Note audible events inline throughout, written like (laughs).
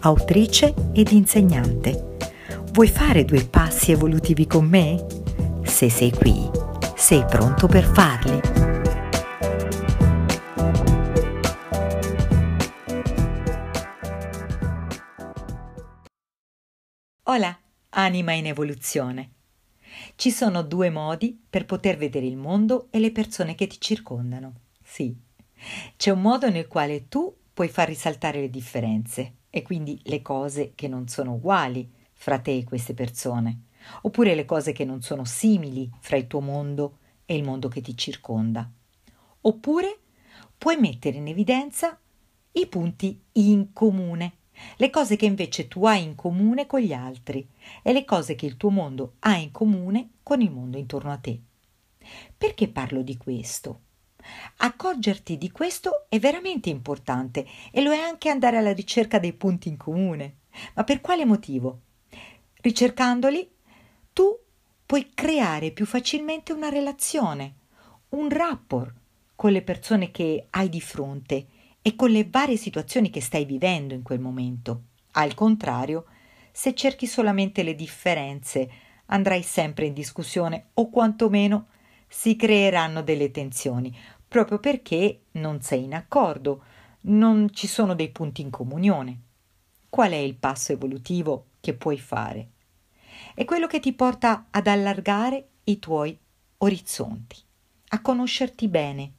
autrice ed insegnante. Vuoi fare due passi evolutivi con me? Se sei qui, sei pronto per farli. Hola, anima in evoluzione. Ci sono due modi per poter vedere il mondo e le persone che ti circondano. Sì, c'è un modo nel quale tu puoi far risaltare le differenze e quindi le cose che non sono uguali fra te e queste persone, oppure le cose che non sono simili fra il tuo mondo e il mondo che ti circonda. Oppure puoi mettere in evidenza i punti in comune, le cose che invece tu hai in comune con gli altri e le cose che il tuo mondo ha in comune con il mondo intorno a te. Perché parlo di questo? Accorgerti di questo è veramente importante e lo è anche andare alla ricerca dei punti in comune. Ma per quale motivo? Ricercandoli, tu puoi creare più facilmente una relazione, un rapport con le persone che hai di fronte e con le varie situazioni che stai vivendo in quel momento. Al contrario, se cerchi solamente le differenze, andrai sempre in discussione o quantomeno si creeranno delle tensioni, proprio perché non sei in accordo, non ci sono dei punti in comunione. Qual è il passo evolutivo che puoi fare? È quello che ti porta ad allargare i tuoi orizzonti, a conoscerti bene,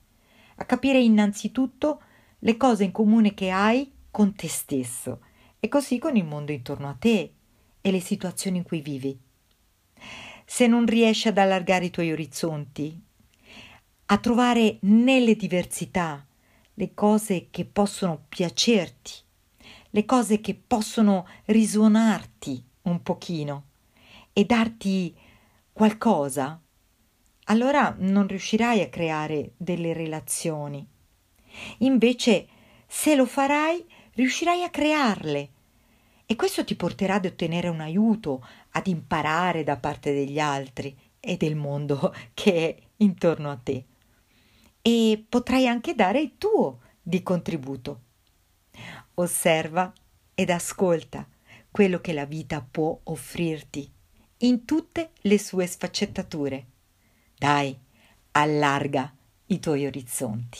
a capire innanzitutto le cose in comune che hai con te stesso e così con il mondo intorno a te e le situazioni in cui vivi. Se non riesci ad allargare i tuoi orizzonti, a trovare nelle diversità le cose che possono piacerti, le cose che possono risuonarti un pochino e darti qualcosa, allora non riuscirai a creare delle relazioni. Invece, se lo farai, riuscirai a crearle. E questo ti porterà ad ottenere un aiuto, ad imparare da parte degli altri e del mondo (laughs) che è intorno a te e potrai anche dare il tuo di contributo. Osserva ed ascolta quello che la vita può offrirti in tutte le sue sfaccettature. Dai, allarga i tuoi orizzonti.